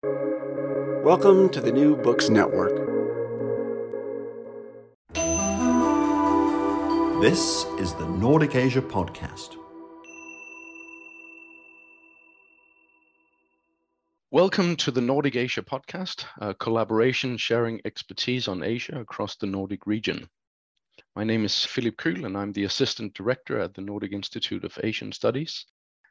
Welcome to the New Books Network. This is the Nordic Asia Podcast. Welcome to the Nordic Asia Podcast, a collaboration sharing expertise on Asia across the Nordic region. My name is Philip Kuhl, and I'm the Assistant Director at the Nordic Institute of Asian Studies.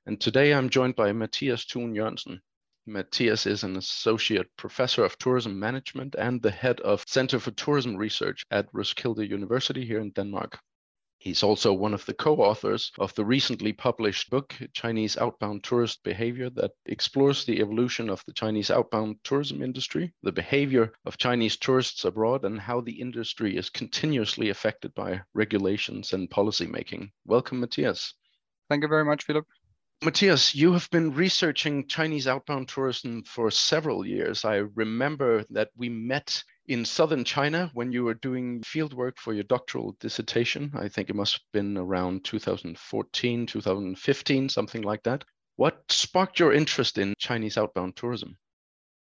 And today I'm joined by Matias Thuen Jørgensen. Matias is an Associate Professor of Tourism Management and the Head of Center for Tourism Research at Roskilde University here in Denmark. He's also one of the co authors of the recently published book, Chinese Outbound Tourist Behavior, that explores the evolution of the Chinese outbound tourism industry, the behavior of Chinese tourists abroad, and how the industry is continuously affected by regulations and policymaking. Welcome, Matias. Thank you very much, Philip. Matias, you have been researching Chinese outbound tourism for several years. I remember that we met in southern China when you were doing field work for your doctoral dissertation. I think it must have been around 2014, 2015, something like that. What sparked your interest in Chinese outbound tourism?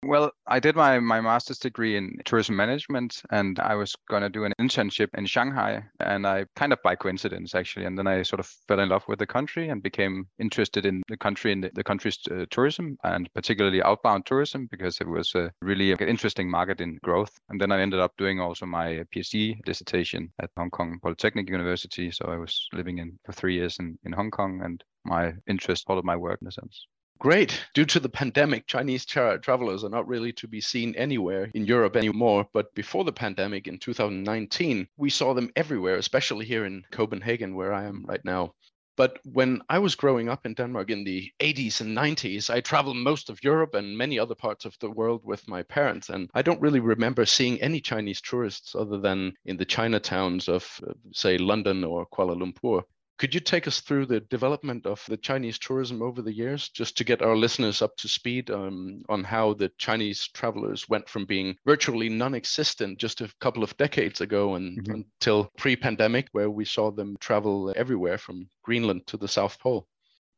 Well, I did my, my master's degree in tourism management and I was going to do an internship in Shanghai. And I kind of by coincidence, actually. And then I sort of fell in love with the country and became interested in the country and the, country's uh, tourism and particularly outbound tourism because it was a really interesting market in growth. And then I ended up doing also my PhD dissertation at Hong Kong Polytechnic University. So I was living in for three years in, in Hong Kong and my interest followed my work in a sense. Great. Due to the pandemic, Chinese tra- travelers are not really to be seen anywhere in Europe anymore. But before the pandemic in 2019, we saw them everywhere, especially here in Copenhagen, where I am right now. But when I was growing up in Denmark in the 80s and 90s, I traveled most of Europe and many other parts of the world with my parents. And I don't really remember seeing any Chinese tourists other than in the Chinatowns of, uh, say, London or Kuala Lumpur. Could you take us through the development of the Chinese tourism over the years, just to get our listeners up to speed um, on how the Chinese travelers went from being virtually non existent just a couple of decades ago and mm-hmm. until pre pandemic, where we saw them travel everywhere from Greenland to the South Pole?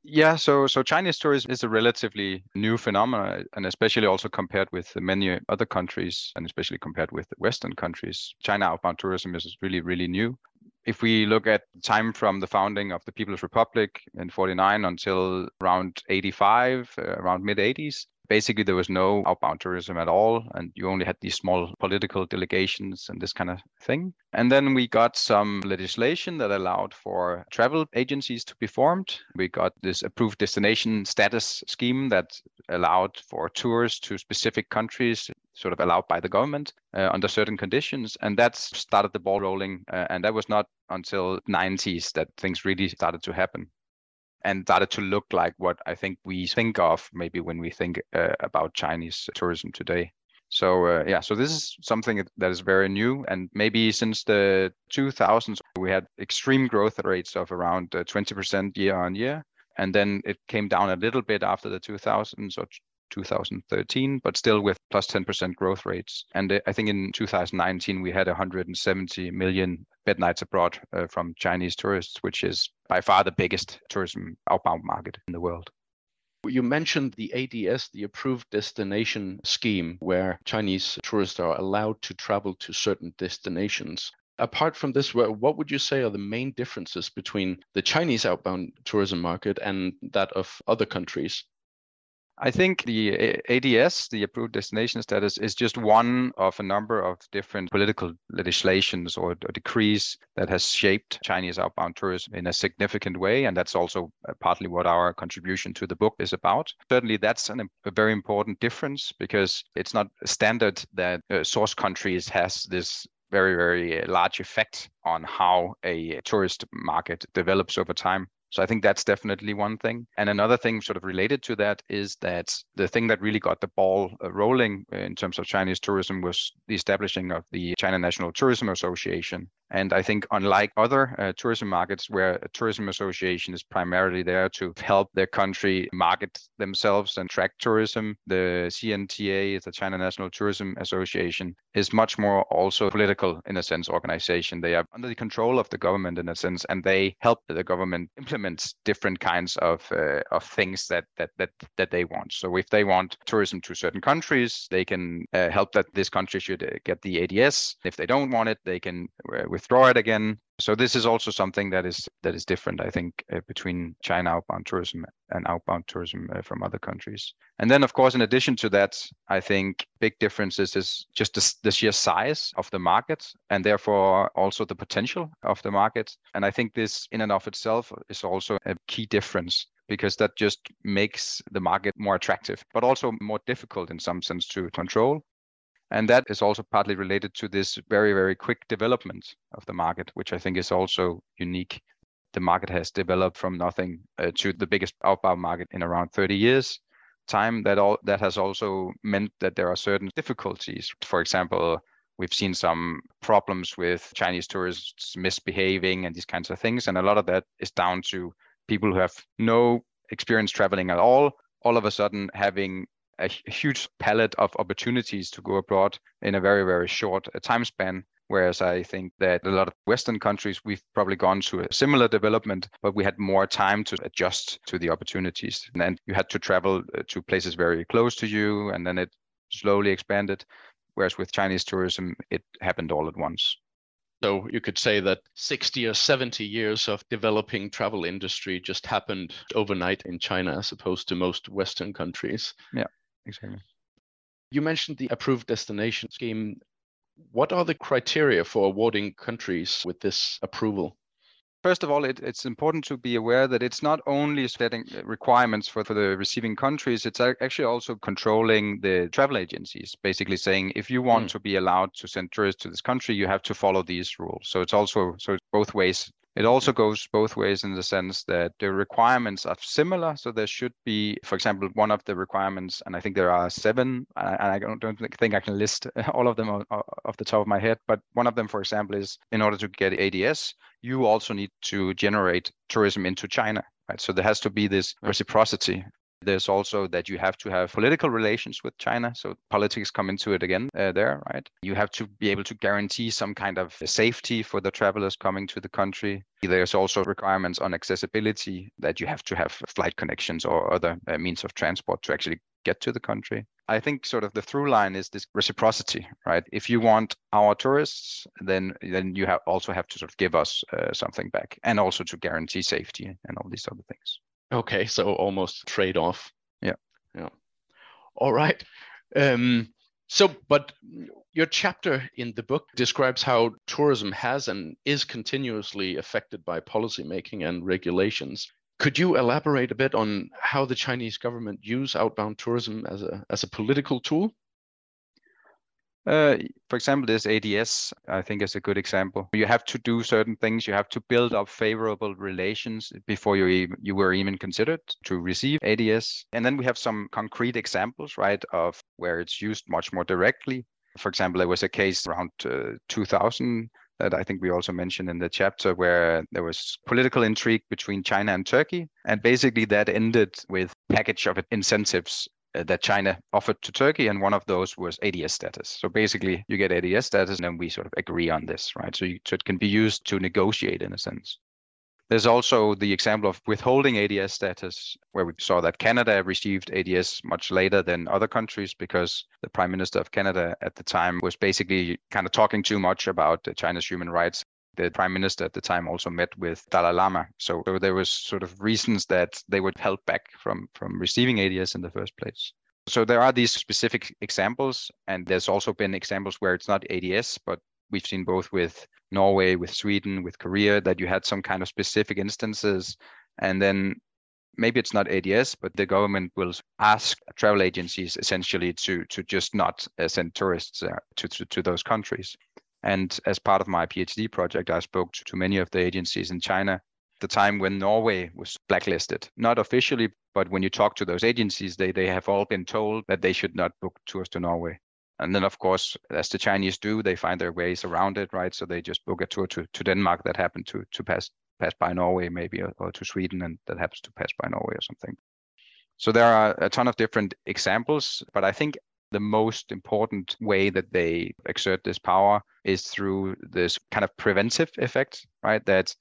Yeah, so so Chinese tourism is a relatively new phenomenon, and especially also compared with many other countries, and especially compared with Western countries, China outbound tourism is really really new. If we look at time from the founding of the People's Republic in 49 until around 85, uh, around mid 80s, basically there was no outbound tourism at all and you only had these small political delegations and this kind of thing. And then we got some legislation that allowed for travel agencies to be formed. We got this approved destination status scheme that allowed for tours to specific countries sort of allowed by the government uh, under certain conditions. And that started the ball rolling uh, and that was not until 90s that things really started to happen and started to look like what i think we think of maybe when we think uh, about chinese tourism today. So uh, yeah so this is something that is very new. And maybe since the 2000s we had extreme growth rates of around 20% uh, year on year. And then it came down a little bit after the 2000s or 2013, but still with plus 10% growth rates. And uh, I think in 2019, we had 170 million bed nights abroad uh, from Chinese tourists, which is by far the biggest tourism outbound market in the world. You mentioned the ADS, the approved destination scheme, where Chinese tourists are allowed to travel to certain destinations. Apart from this, what would you say are the main differences between the Chinese outbound tourism market and that of other countries? I think the ADS, the approved destination status, is just one of a number of different political legislations or, or, decrees that has shaped Chinese outbound tourism in a significant way. And that's also uh, partly what our contribution to the book is about. Certainly, that's an, a very important difference because it's not standard that uh, source countries has this very, very large effect on how a tourist market develops over time. So I think that's definitely one thing. And another thing, sort of related to that, is that the thing that really got the ball uh, rolling in terms of Chinese tourism was the establishing of the China National Tourism Association. And I think, unlike other uh, tourism markets where a tourism association is primarily there to help their country market themselves and track tourism, the CNTA, the China National Tourism Association, is much more also political in a sense organization. They are under the control of the government in a sense, and they help the government implement different kinds of uh, of things that that that that they want. So if they want tourism to certain countries, they can uh, help that this country should uh, get the ADS. If they don't want it, they can uh, withdraw it again. So this is also something that is that is different, I think, uh, between China outbound tourism and outbound tourism uh, from other countries. And then, of course, in addition to that, I think big differences is just the, the sheer size of the market and therefore also the potential of the market. And I think this, in and of itself, is also a key difference because that just makes the market more attractive, but also more difficult in some sense to control. And that is also partly related to this very, very quick development of the market, which I think is also unique. The market has developed from nothing uh, to the biggest outbound market in around 30 years time. That all that has also meant that there are certain difficulties. For example, we've seen some problems with Chinese tourists misbehaving and these kinds of things, and a lot of that is down to people who have no experience traveling at all, all of a sudden having a huge palette of opportunities to go abroad in a very, very short uh, time span. Whereas I think that a lot of Western countries, we've probably gone through a similar development, but we had more time to adjust to the opportunities. And then you had to travel uh, to places very close to you, and then it slowly expanded. Whereas with Chinese tourism, it happened all at once. So you could say that 60 or 70 years of developing travel industry just happened overnight in China as opposed to most Western countries. Yeah exactly. You mentioned the approved destination scheme. What are the criteria for awarding countries with this approval? First of all, it, it's important to be aware that it's not only setting requirements for, for the receiving countries, it's actually also controlling the travel agencies, basically saying if you want mm. to be allowed to send tourists to this country, you have to follow these rules. So it's also so it's both ways it also goes both ways in the sense that the requirements are similar. So there should be, for example, one of the requirements, and I think there are seven, and I don't, don't think I can list all of them off the top of my head, but one of them, for example, is in order to get ADS, you also need to generate tourism into China. Right. So there has to be this reciprocity there's also that you have to have political relations with China. So politics come into it again uh, there, right? You have to be able to guarantee some kind of safety for the travelers coming to the country. There's also requirements on accessibility that you have to have flight connections or other uh, means of transport to actually get to the country. I think sort of the through line is this reciprocity, right? If you want our tourists, then then you have also have to sort of give us uh, something back, and also to guarantee safety and all these other things. Okay, so almost trade off. Yeah. Yeah. All right. Um, so, but your chapter in the book describes how tourism has and is continuously affected by policymaking and regulations. Could you elaborate a bit on how the Chinese government use outbound tourism as a as a political tool? Uh, for example, this ADS, I think is a good example. You have to do certain things. You have to build up favorable relations before you even, you were even considered to receive ADS. And then we have some concrete examples, right, of where it's used much more directly. For example, there was a case around uh, 2000 that I think we also mentioned in the chapter where there was political intrigue between China and Turkey. And basically that ended with package of incentives Uh, that China offered to Turkey, and one of those was ADS status. So basically, you get ADS status, and then we sort of agree on this, right? So, you, so it can be used to negotiate in a sense. There's also the example of withholding ADS status, where we saw that Canada received ADS much later than other countries because the Prime Minister of Canada at the time was basically kind of talking too much about China's human rights the prime minister at the time also met with Dalai Lama. So, so there was sort of reasons that they were held back from from receiving ADS in the first place. So there are these specific examples, and there's also been examples where it's not ADS, but we've seen both with Norway, with Sweden, with Korea that you had some kind of specific instances, and then maybe it's not ADS, but the government will ask travel agencies essentially to to just not uh, send tourists uh, to, to to those countries. And as part of my PhD project, I spoke to, many of the agencies in China the time when Norway was blacklisted. Not officially, but when you talk to those agencies, they, they have all been told that they should not book tours to Norway. And then, of course, as the Chinese do, they find their ways around it, right? So they just book a tour to, to Denmark that happened to to pass pass by Norway, maybe, or to Sweden, and that happens to pass by Norway or something. So there are a ton of different examples, but I think the most important way that they exert this power is through this kind of preventive effect, right? That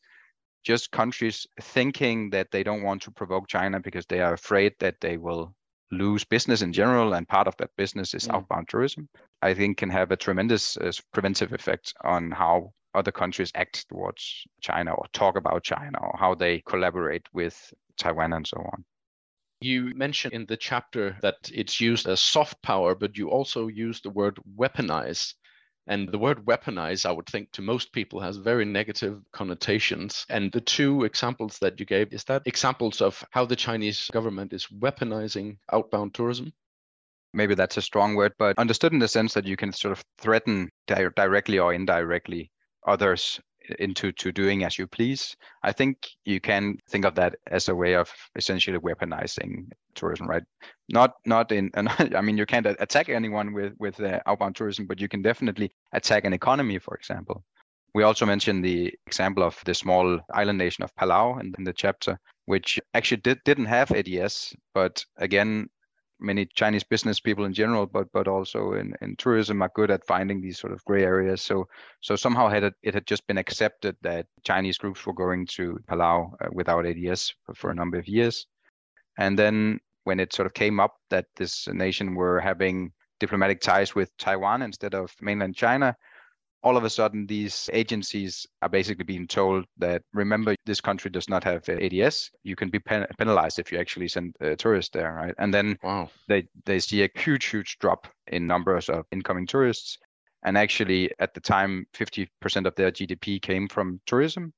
just countries thinking that they don't want to provoke China because they are afraid that they will lose business in general, and part of that business is mm. outbound tourism, I think can have a tremendous uh, preventive effect on how other countries act towards China or talk about China or how they collaborate with Taiwan and so on. You mentioned in the chapter that it's used as soft power, but you also use the word weaponize. And the word weaponize, I would think to most people has very negative connotations. And the two examples that you gave, is that examples of how the Chinese government is weaponizing outbound tourism? Maybe that's a strong word, but understood in the sense that you can sort of threaten di- directly or indirectly others into to doing as you please. I think you can think of that as a way of essentially weaponizing tourism, right? Not not in, I mean you can't attack anyone with with uh, outbound tourism, but you can definitely attack an economy, for example. We also mentioned the example of the small island nation of Palau in, in the chapter, which actually did, didn't have ADS, but again, many Chinese business people in general, but but also in, in tourism are good at finding these sort of gray areas. So so somehow had it, it had just been accepted that Chinese groups were going to Palau uh, without ADS for, for a number of years, and then when it sort of came up that this nation were having diplomatic ties with Taiwan instead of mainland China, all of a sudden these agencies are basically being told that remember this country does not have ads you can be pen- penalized if you actually send a tourist there right and then wow. they they see a huge huge drop in numbers of incoming tourists and actually at the time 50% of their gdp came from tourism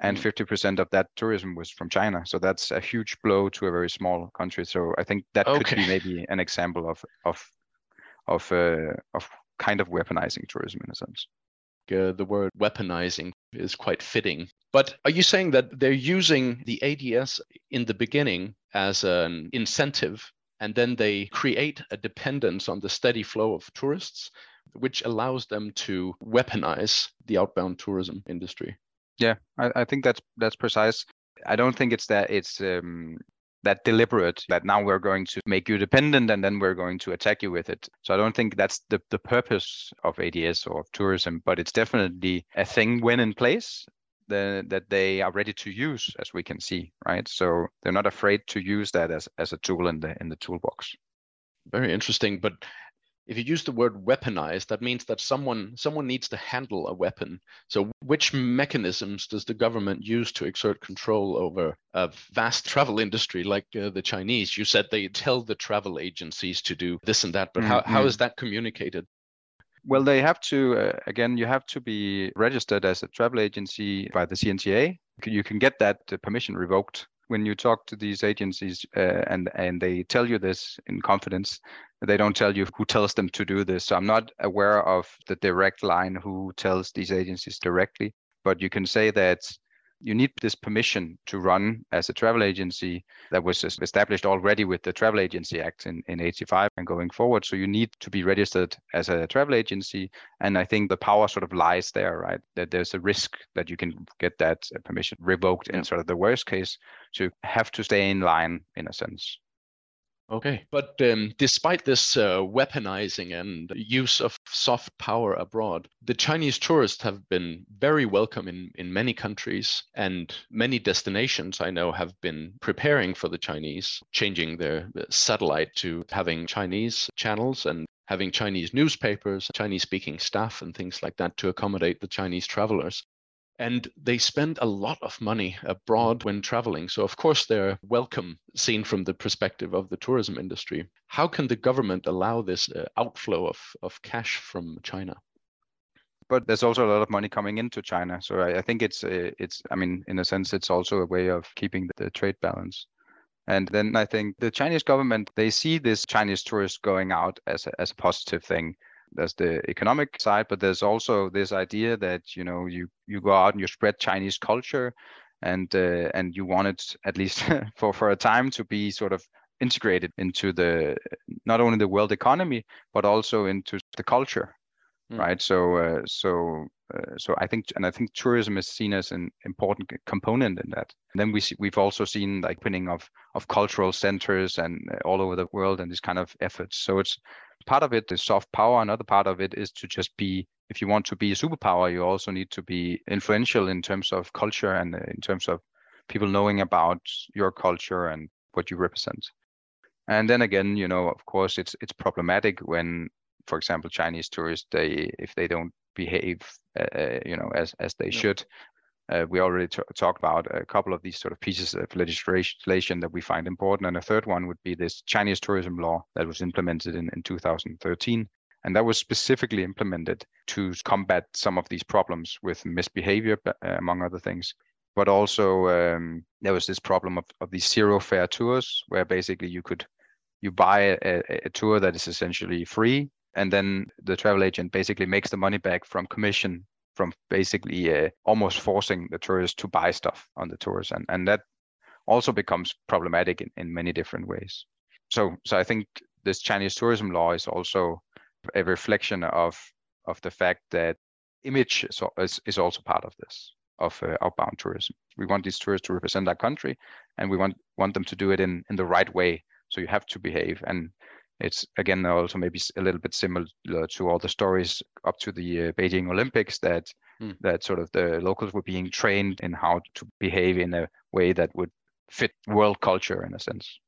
and 50% mm. of that tourism was from china so that's a huge blow to a very small country so i think that okay. could be maybe an example of of of uh, of kind of weaponizing tourism in a sense uh, the word weaponizing is quite fitting. But are you saying that they're using the ADS in the beginning as an incentive and then they create a dependence on the steady flow of tourists, which allows them to weaponize the outbound tourism industry? Yeah, I, I think that's that's precise. I don't think it's that it's um, that deliberate that now we're going to make you dependent and then we're going to attack you with it. So I don't think that's the, the purpose of ADS or of tourism, but it's definitely a thing when in place the, that they are ready to use, as we can see, right? So they're not afraid to use that as, as a tool in the in the toolbox. Very interesting. But if you use the word weaponized, that means that someone someone needs to handle a weapon. So which mechanisms does the government use to exert control over a vast travel industry like uh, the Chinese? You said they tell the travel agencies to do this and that, but mm-hmm. how, how is that communicated? Well, they have to, uh, again, you have to be registered as a travel agency by the CNTA. You can get that permission revoked when you talk to these agencies uh, and and they tell you this in confidence they don't tell you who tells them to do this. So i'm not aware of the direct line who tells these agencies directly but you can say that you need this permission to run as a travel agency that was established already with the Travel Agency Act in, in 85 and going forward. So you need to be registered as a travel agency. And I think the power sort of lies there, right? That there's a risk that you can get that permission revoked yeah. in sort of the worst case. So you have to stay in line in a sense. Okay, but um, despite this uh, weaponizing and use of soft power abroad, the Chinese tourists have been very welcome in, in many countries, and many destinations I know have been preparing for the Chinese, changing their satellite to having Chinese channels and having Chinese newspapers, Chinese speaking staff, and things like that to accommodate the Chinese travelers and they spend a lot of money abroad when traveling. So, of course, they're welcome seen from the perspective of the tourism industry. How can the government allow this uh, outflow of, of cash from China? But there's also a lot of money coming into China, so I, I think it's uh, it's. I mean, in a sense, it's also a way of keeping the, the trade balance. And then I think the Chinese government they see this Chinese tourist going out as a, as a positive thing there's the economic side, but there's also this idea that you know you you go out and you spread Chinese culture, and uh, and you want it at least for for a time to be sort of integrated into the not only the world economy but also into the culture mm. right? So uh, so uh, so i think and i think tourism is seen as an important component in that. And then we see, we've also seen like opening of of cultural centers and uh, all over the world and these kind of efforts. So it's part of it is soft power another part of it is to just be if you want to be a superpower you also need to be influential in terms of culture and uh, in terms of people knowing about your culture and what you represent. And then again you know of course it's it's problematic when for example chinese tourists they if they don't behave uh, uh you know as as they should uh, we already talked about a couple of these sort of pieces of legislation that we find important and a third one would be this chinese tourism law that was implemented in, in 2013 and that was specifically implemented to combat some of these problems with misbehavior uh, among other things. But also um, there was this problem of, of these zero fare tours where basically you could you buy a, a, tour that is essentially free and then the travel agent basically makes the money back from commission from basically uh, almost forcing the tourists to buy stuff on the tours and and that also becomes problematic in, in many different ways so so i think this chinese tourism law is also a reflection of of the fact that image is, is also part of this of uh, outbound tourism. We want these tourists to represent our country, and we want want them to do it in in the right way. So you have to behave, and it's again also maybe a little bit similar to all the stories up to the uh, Beijing Olympics that mm. that sort of the locals were being trained in how to behave in a way that would fit world culture in a sense.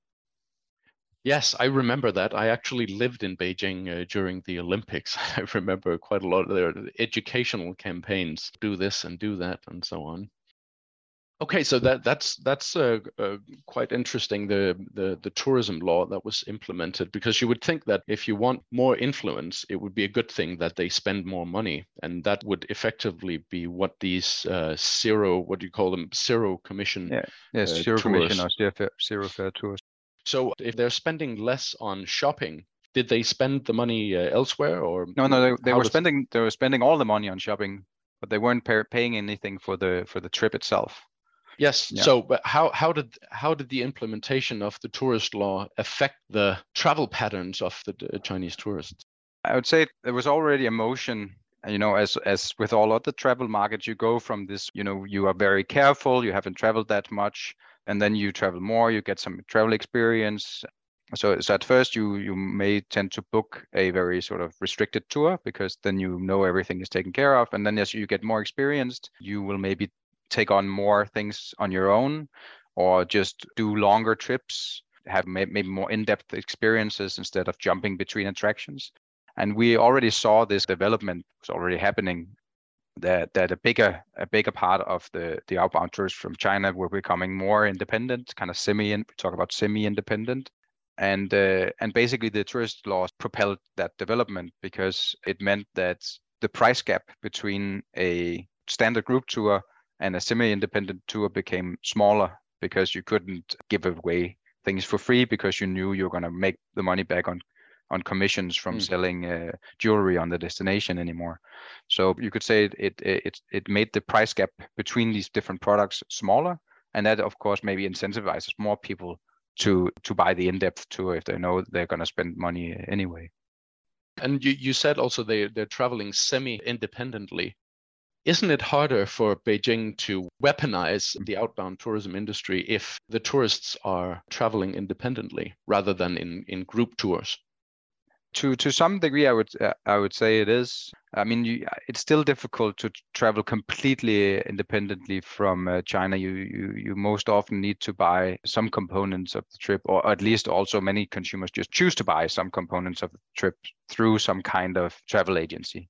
Yes, I remember that. I actually lived in Beijing uh, during the Olympics. I remember quite a lot of their educational campaigns, do this and do that, and so on. Okay, so that that's that's uh, uh, quite interesting. The, the the tourism law that was implemented because you would think that if you want more influence, it would be a good thing that they spend more money, and that would effectively be what these uh, zero, what do you call them, zero commission, yeah, yes, uh, zero tours. commission or zero fare, zero fare tours so if they're spending less on shopping, did they spend the money uh, elsewhere or no? No, they, they were does... spending they were spending all the money on shopping, but they weren't pay, paying anything for the for the trip itself. Yes. Yeah. So, but how how did how did the implementation of the tourist law affect the travel patterns of the, the Chinese tourists? I would say there was already a motion you know as as with all other travel markets you go from this you know you are very careful you haven't traveled that much and then you travel more you get some travel experience so, so at first you you may tend to book a very sort of restricted tour because then you know everything is taken care of and then as you get more experienced you will maybe take on more things on your own or just do longer trips have maybe more in-depth experiences instead of jumping between attractions and we already saw this development was already happening that that a bigger a bigger part of the the outbound tourists from China were becoming more independent, kind of semi. We talk about semi-independent, and uh, and basically the tourist laws propelled that development because it meant that the price gap between a standard group tour and a semi-independent tour became smaller because you couldn't give away things for free because you knew you're going to make the money back on on commissions from mm. selling uh, jewelry on the destination anymore. So you could say it, it it it made the price gap between these different products smaller, and that of course maybe incentivizes more people to to buy the in-depth tour if they know they're going to spend money anyway. And you, you said also they they're traveling semi-independently. Isn't it harder for Beijing to weaponize the outbound tourism industry if the tourists are traveling independently rather than in, in group tours? to to some degree, I would uh, I would say it is. I mean, you, it's still difficult to travel completely independently from uh, China. You, you you most often need to buy some components of the trip, or at least also many consumers just choose to buy some components of the trip through some kind of travel agency.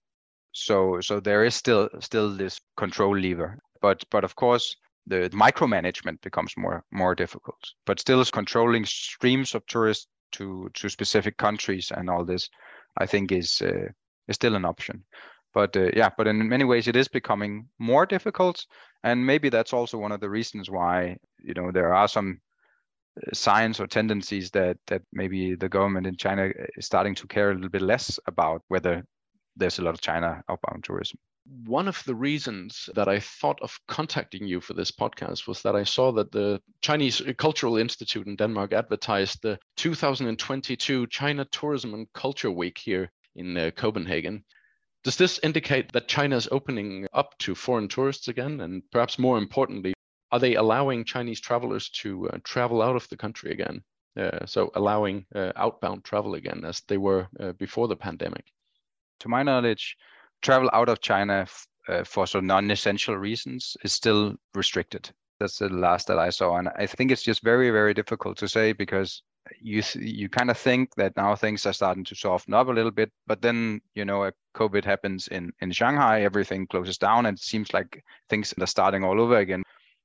So so there is still still this control lever, but but of course the micromanagement becomes more more difficult. But still, controlling streams of tourists to to specific countries and all this, I think is uh, is still an option. But uh, yeah, but in many ways it is becoming more difficult, and maybe that's also one of the reasons why you know there are some uh, signs or tendencies that that maybe the government in China is starting to care a little bit less about whether there's a lot of China outbound tourism. One of the reasons that I thought of contacting you for this podcast was that I saw that the Chinese Cultural Institute in Denmark advertised the 2022 China Tourism and Culture Week here in uh, Copenhagen. Does this indicate that China is opening up to foreign tourists again? And perhaps more importantly, are they allowing Chinese travelers to uh, travel out of the country again? Uh, so allowing uh, outbound travel again as they were uh, before the pandemic? To my knowledge, travel out of China uh, for sort of non-essential reasons is still restricted. That's the last that I saw, and I think it's just very, very difficult to say because you you kind of think that now things are starting to soften up a little bit, but then you know a COVID happens in in Shanghai, everything closes down, and it seems like things are starting all over again.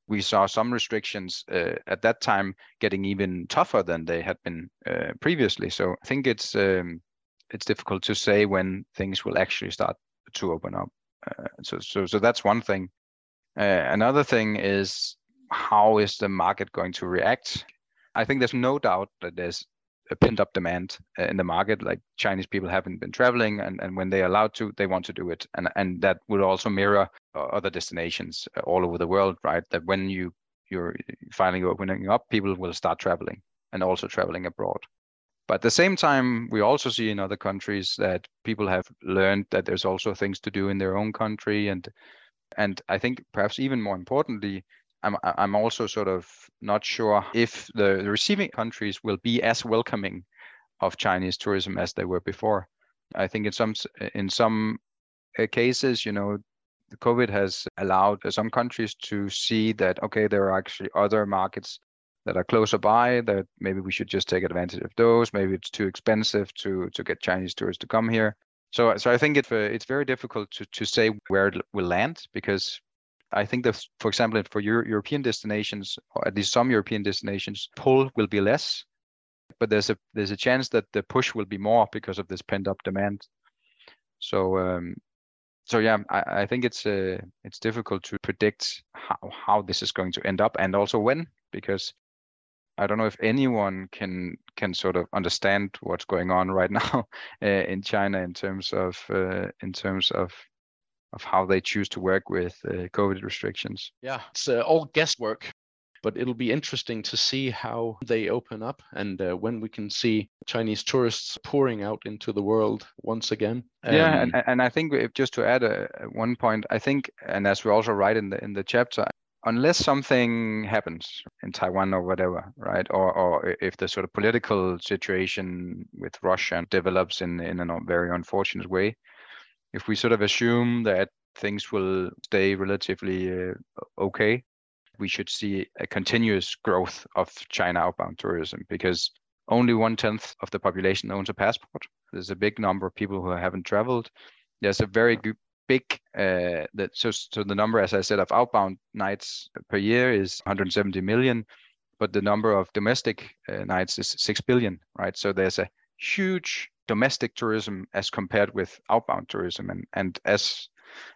We saw some restrictions uh, at that time getting even tougher than they had been uh, previously. So I think it's um, it's difficult to say when things will actually start to open up. Uh, so, so, so that's one thing. Uh, another thing is how is the market going to react? I think there's no doubt that there's a pent up demand uh, in the market. Like Chinese people haven't been traveling, and, and when they're allowed to, they want to do it. And and that would also mirror uh, other destinations uh, all over the world, right? That when you you're finally opening up, people will start traveling and also traveling abroad. But at the same time, we also see in other countries that people have learned that there's also things to do in their own country, and and I think perhaps even more importantly, I'm I'm also sort of not sure if the, the receiving countries will be as welcoming of Chinese tourism as they were before. I think in some in some cases, you know, COVID has allowed some countries to see that okay, there are actually other markets that are closer by that maybe we should just take advantage of those. Maybe it's too expensive to to get chinese tourists to come here. So so i think it, uh, it's very difficult to to say where it will land because i think that for example for Euro- european destinations or at least some european destinations pull will be less. But there's a there's a chance that the push will be more because of this pent up demand. So um so yeah, I, I think it's uh, it's difficult to predict how, how this is going to end up and also when because I don't know if anyone can can sort of understand what's going on right now uh, in China in terms of uh, in terms of of how they choose to work with uh, COVID restrictions. Yeah, it's uh, all guesswork, but it'll be interesting to see how they open up and uh, when we can see Chinese tourists pouring out into the world once again. Um, yeah, and, and I think just to add a, one point, I think, and as we also write in the in the chapter, unless something happens in Taiwan or whatever, right? Or or if the sort of political situation with Russia develops in in a very unfortunate way, if we sort of assume that things will stay relatively uh, okay, we should see a continuous growth of China outbound tourism because only one tenth of the population owns a passport. There's a big number of people who haven't traveled. There's a very good big uh, that so so the number as i said of outbound nights per year is 170 million but the number of domestic uh, nights is 6 billion right? So there's a huge domestic tourism as compared with outbound tourism. And and as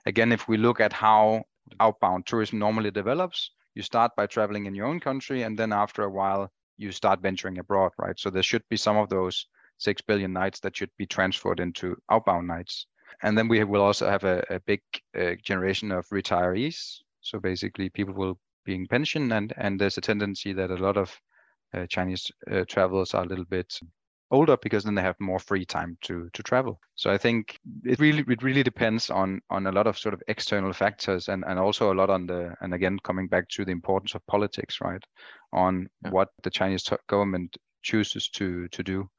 again if we look at how outbound tourism normally develops you start by traveling in your own country and then after a while you start venturing abroad right? So there should be some of those 6 billion nights that should be transferred into outbound nights and then we will also have a, a big uh, generation of retirees. So basically, people will be in pension, and and there's a tendency that a lot of uh, Chinese uh, travelers are a little bit older because then they have more free time to to travel. So I think it really it really depends on on a lot of sort of external factors and and also a lot on the and again coming back to the importance of politics, right? On yeah. what the Chinese government chooses to to do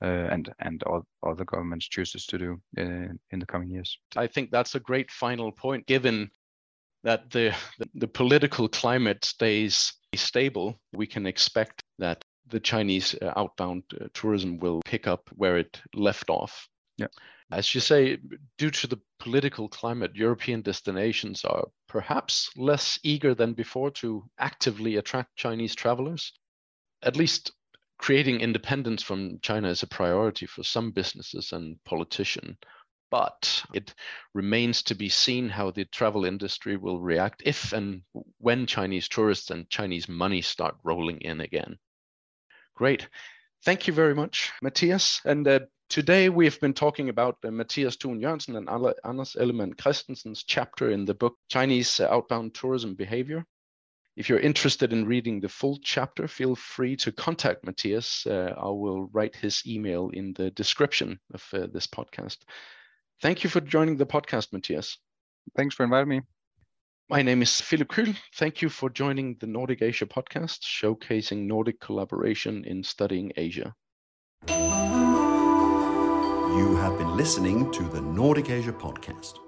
and and all other governments chooses to do in, in the coming years. I think that's a great final point, given that the, the, the political climate stays stable. We can expect that the Chinese uh, outbound uh, tourism will pick up where it left off. Yeah. As you say, due to the political climate, European destinations are perhaps less eager than before to actively attract Chinese travelers. At least creating independence from China is a priority for some businesses and politicians. But it remains to be seen how the travel industry will react if and when Chinese tourists and Chinese money start rolling in again. Great. Thank you very much, Matias. And uh, Today, we've been talking about uh, Matias Thuen Jørgensen and Anders Ellemann Christensen's chapter in the book Chinese Outbound Tourism Behavior. If you're interested in reading the full chapter, feel free to contact Matias. Uh, I will write his email in the description of uh, this podcast. Thank you for joining the podcast, Matias. Thanks for inviting me. My name is Philip Kuhl. Thank you for joining the Nordic Asia podcast, showcasing Nordic collaboration in studying Asia. You have been listening to the Nordic Asia podcast.